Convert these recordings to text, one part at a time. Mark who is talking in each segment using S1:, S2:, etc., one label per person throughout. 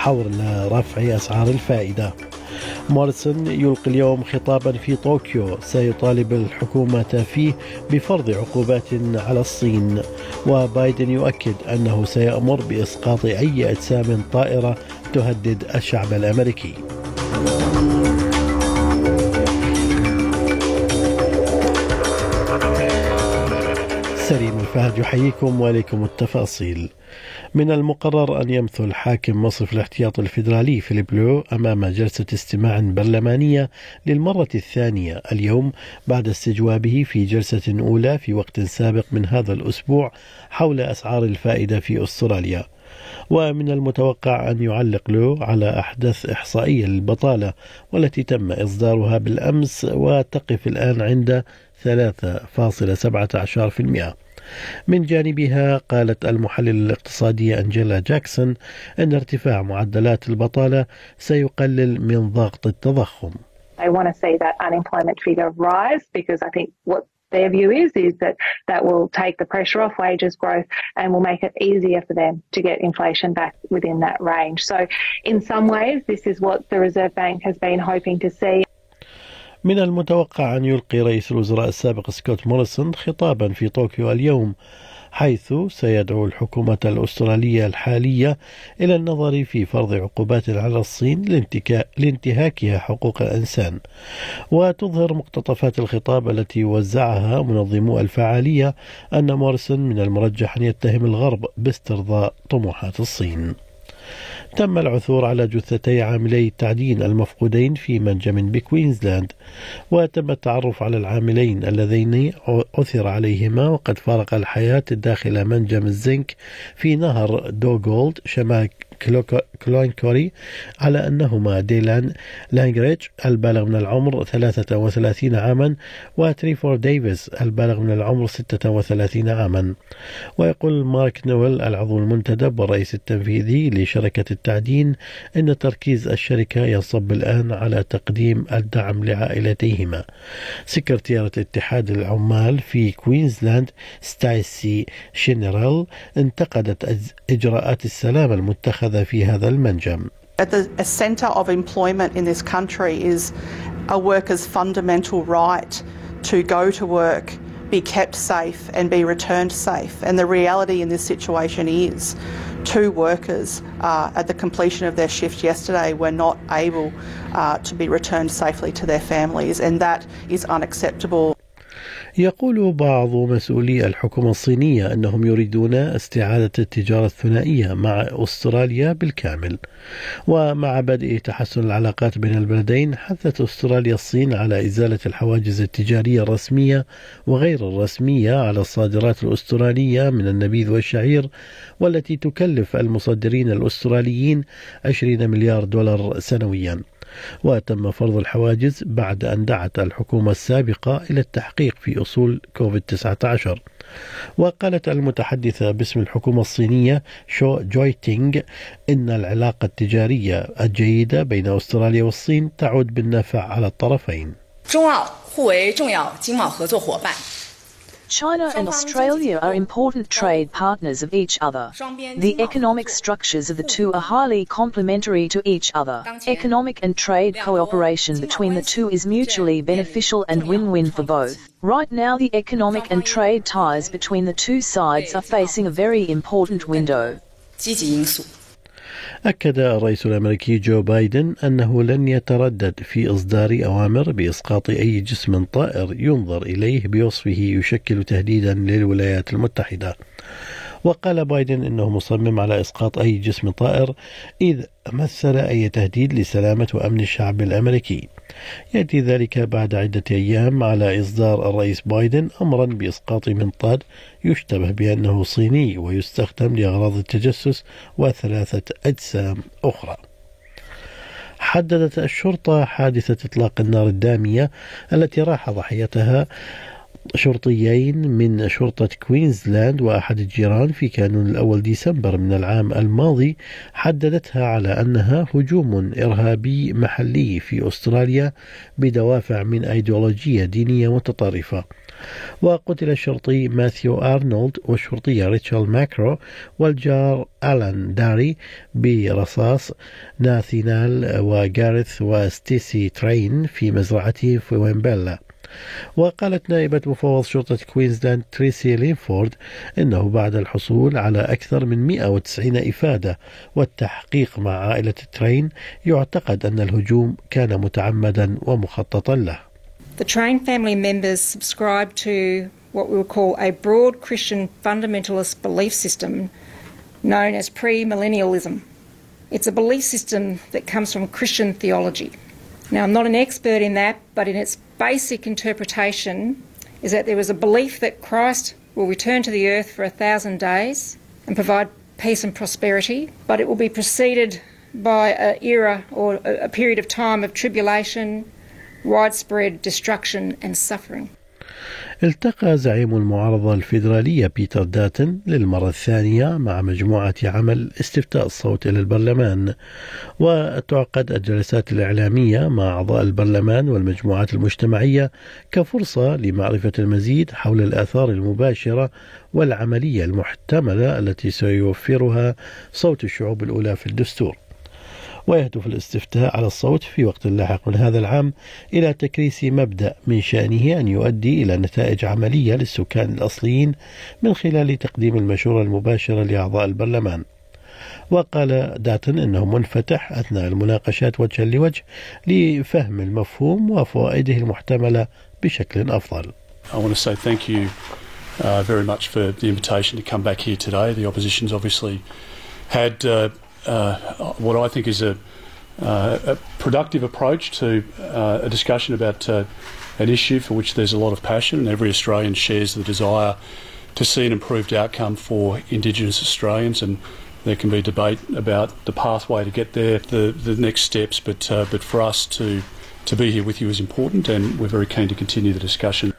S1: حول رفع أسعار الفائدة. موريسون يلقي اليوم خطابا في طوكيو. سيطالب الحكومة فيه بفرض عقوبات على الصين. وبايدن يؤكد أنه سيأمر بإسقاط أي أجسام طائرة تهدد الشعب الأمريكي. الفهد يحييكم وإليكم التفاصيل. من المقرر أن يمثل حاكم مصرف الاحتياط الفيدرالي فيليب لو أمام جلسة استماع برلمانية للمرة الثانية اليوم بعد استجوابه في جلسة أولى في وقت سابق من هذا الأسبوع حول أسعار الفائدة في أستراليا. ومن المتوقع أن يعلق لو على أحدث إحصائية للبطالة والتي تم إصدارها بالأمس وتقف الآن عند 3.17% من جانبها قالت المحلل الاقتصادي أنجيلا جاكسون أن ارتفاع معدلات البطالة سيقلل من ضغط التضخم.
S2: They want to see that unemployment figure rise because I think what their view is is that that will take the pressure off wages growth and will make it easier for them to get inflation back within that range. So in some ways this is what the Reserve Bank has been hoping to see.
S1: من المتوقع أن يلقي رئيس الوزراء السابق سكوت موريسون خطابا في طوكيو اليوم حيث سيدعو الحكومة الأسترالية الحالية إلى النظر في فرض عقوبات على الصين لانتهاكها حقوق الإنسان. وتظهر مقتطفات الخطاب التي وزعها منظمو الفعالية أن موريسون من المرجح أن يتهم الغرب باسترضاء طموحات الصين. تم العثور على جثتي عاملي التعدين المفقودين في منجم بكوينزلاند وتم التعرف علي العاملين اللذين عثر عليهما وقد فارق الحياة داخل منجم الزنك في نهر دوغولد شمال كلوينكوري على أنهما ديلان لانجريج البالغ من العمر 33 عاما وتريفور ديفيس البالغ من العمر 36 عاما. ويقول مارك نويل العضو المنتدب والرئيس التنفيذي لشركة التعدين أن تركيز الشركة يصب الآن على تقديم الدعم لعائلتيهما. سكرتيرة اتحاد العمال في كوينزلاند ستايسي شينرال انتقدت إجراءات السلام المتخذة في هذا المنجم
S3: At the center of employment in this country is a worker's fundamental right to go to work, be kept safe, and be returned safe. And the reality in this situation is two workers uh, at the completion of their shift yesterday were not able uh, to be returned safely to their families, and that is unacceptable.
S1: يقول بعض مسؤولي الحكومة الصينية أنهم يريدون استعادة التجارة الثنائية مع أستراليا بالكامل. ومع بدء تحسن العلاقات بين البلدين حثت أستراليا الصين على إزالة الحواجز التجارية الرسمية وغير الرسمية على الصادرات الأسترالية من النبيذ والشعير والتي تكلف المصدرين الأستراليين 20 مليار دولار سنويا. وتم فرض الحواجز بعد أن دعت الحكومة السابقة إلى التحقيق في أصول كوفيد 19 وقالت المتحدثة باسم الحكومة الصينية شو جويتينغ إن العلاقة التجارية الجيدة بين أستراليا والصين تعود بالنفع على الطرفين.
S4: China and Australia are important trade partners of each other. The economic structures of the two are highly complementary to each other. Economic and trade cooperation between the two is mutually beneficial and win-win for both. Right now the economic and trade ties between the two sides are facing a very important window.
S1: أكد الرئيس الأمريكي جو بايدن أنه لن يتردد في إصدار أوامر بإسقاط أي جسم طائر ينظر إليه بوصفه يشكل تهديدا للولايات المتحدة. وقال بايدن إنه مصمم على إسقاط أي جسم طائر إذ مثل أي تهديد لسلامة وأمن الشعب الأمريكي. يأتي ذلك بعد عدة أيام على إصدار الرئيس بايدن امرا بإسقاط منطاد يشتبه بأنه صيني ويستخدم لأغراض التجسس وثلاثة أجسام أخرى. حددت الشرطة حادثة إطلاق النار الدامية التي راح ضحيتها شرطيين من شرطة كوينزلاند وأحد الجيران في كانون الأول ديسمبر من العام الماضي حددتها على أنها هجوم إرهابي محلي في أستراليا بدوافع من أيديولوجية دينية متطرفة. وقتل الشرطي ماثيو أرنولد والشرطية ريتشل ماكرو والجار ألان داري برصاص ناثينال وجارث وستيسي ترين في مزرعتهم في ويمبيلا. وقالت نائبة مفوض شرطة كوينزلاند تريسي لينفورد إنه بعد الحصول على أكثر من 190 إفادة والتحقيق مع عائلة ترين يعتقد أن الهجوم كان متعمدا ومخططا له
S5: The Train family members subscribe to what we would call a broad Christian fundamentalist belief system known as premillennialism. It's a belief system that comes from Christian theology. Now, I'm not an expert in that, but in its basic interpretation is that there was a belief that Christ will return to the earth for a thousand days and provide peace and prosperity, but it will be preceded by an era or a period of time of tribulation, widespread destruction and suffering.
S1: التقى زعيم المعارضة الفيدرالية بيتر داتن للمرة الثانية مع مجموعة عمل استفتاء الصوت إلى البرلمان وتعقد الجلسات الإعلامية مع أعضاء البرلمان والمجموعات المجتمعية كفرصة لمعرفة المزيد حول الآثار المباشرة والعملية المحتملة التي سيوفرها صوت الشعوب الأولى في الدستور. ويهدف الاستفتاء على الصوت في وقت لاحق من هذا العام إلى تكريس مبدأ من شأنه أن يؤدي إلى نتائج عملية للسكان الأصليين من خلال تقديم المشورة المباشرة لأعضاء البرلمان وقال داتن إنه منفتح أثناء المناقشات وجها لوجه لفهم المفهوم وفوائده المحتملة بشكل أفضل.
S6: I want to say thank you uh, very much for the invitation to come back here today. The opposition's obviously had uh, uh, what I think is a, uh, a productive approach to uh, a discussion about uh, an issue for which there's a lot of passion, and every Australian shares the desire to see an improved outcome for Indigenous Australians. And there can be debate about the pathway to get there, the, the next steps, but, uh, but for us to, to be here with you is important, and we're very keen to continue the discussion.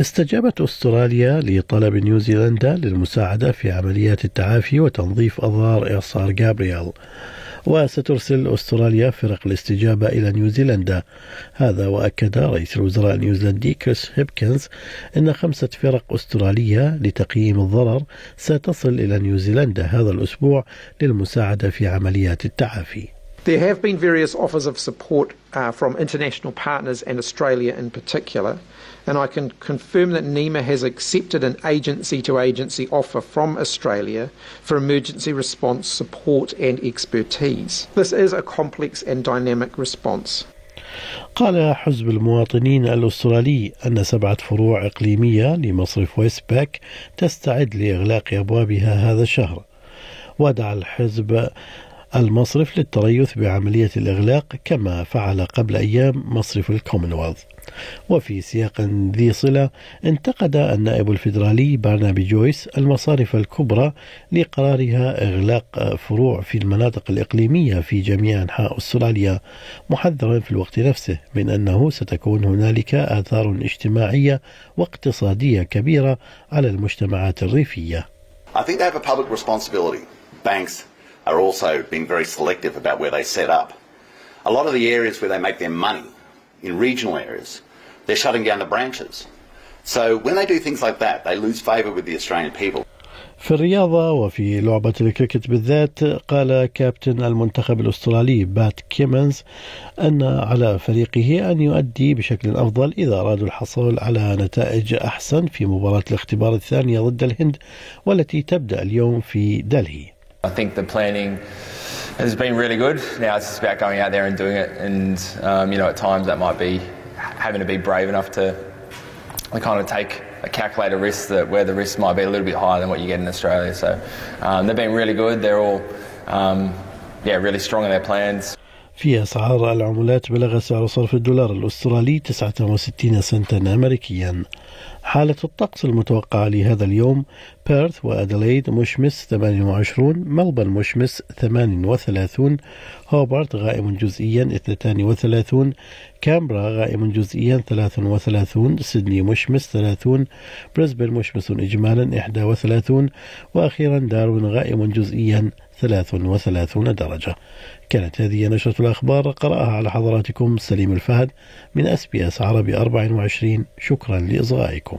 S1: استجابت أستراليا لطلب نيوزيلندا للمساعدة في عمليات التعافي وتنظيف أضرار إعصار جابرييل. وسترسل أستراليا فرق الاستجابة إلى نيوزيلندا. هذا وأكد رئيس الوزراء النيوزيلندي كريس هيبكنز أن خمسة فرق أسترالية لتقييم الضرر ستصل إلى نيوزيلندا هذا الأسبوع للمساعدة في عمليات التعافي.
S7: There have been various offers of support uh, from international partners and Australia in particular. And I can confirm that NEMA has accepted an agency to agency offer from Australia for emergency response support and expertise. This is a complex and dynamic response.
S1: قال حزب المواطنين الأسترالي أن سبعة فروع إقليمية لمصرف ويسباك تستعد لإغلاق أبوابها هذا الشهر ودعا الحزب المصرف للتريث بعملية الإغلاق كما فعل قبل أيام مصرف الكومنولث وفي سياق ذي صلة انتقد النائب الفيدرالي بارنابي جويس المصارف الكبرى لقرارها إغلاق فروع في المناطق الإقليمية في جميع أنحاء أستراليا محذرا في الوقت نفسه من أنه ستكون هنالك آثار اجتماعية واقتصادية كبيرة على المجتمعات الريفية.
S8: I think they have a public responsibility. Banks are also being very selective about where they set up. A lot of the areas where they make their money in regional areas, they're shutting down the branches. So when they do things like that, they lose favour with the Australian people.
S1: في الرياضة وفي لعبة الكريكت بالذات قال كابتن المنتخب الأسترالي بات كيمنز أن على فريقه أن يؤدي بشكل أفضل إذا أرادوا الحصول على نتائج أحسن في مباراة الاختبار الثانية ضد الهند والتي تبدأ اليوم في دلهي
S9: I think the planning has been really good. Now it's just about going out there and doing it. And, um, you know, at times that might be having to be brave enough to, to kind of take a calculated risk that where the risk might be a little bit higher than what you get in Australia. So um, they've been really good. They're all, um, yeah, really strong in their plans.
S1: في أسعار العملات بلغ سعر صرف الدولار الأسترالي 69 سنتا أمريكيا حالة الطقس المتوقعة لهذا اليوم بيرث وأدليد مشمس 28 ملبن مشمس 38 هوبارت غائم جزئيا 32 كامبرا غائم جزئيا 33 سيدني مشمس 30 بريسبن مشمس إجمالا 31 وأخيرا داروين غائم جزئيا 33 درجة. كانت هذه نشرة الأخبار قرأها على حضراتكم سليم الفهد من أس بي أس عربي 24 شكرا لإصغائكم.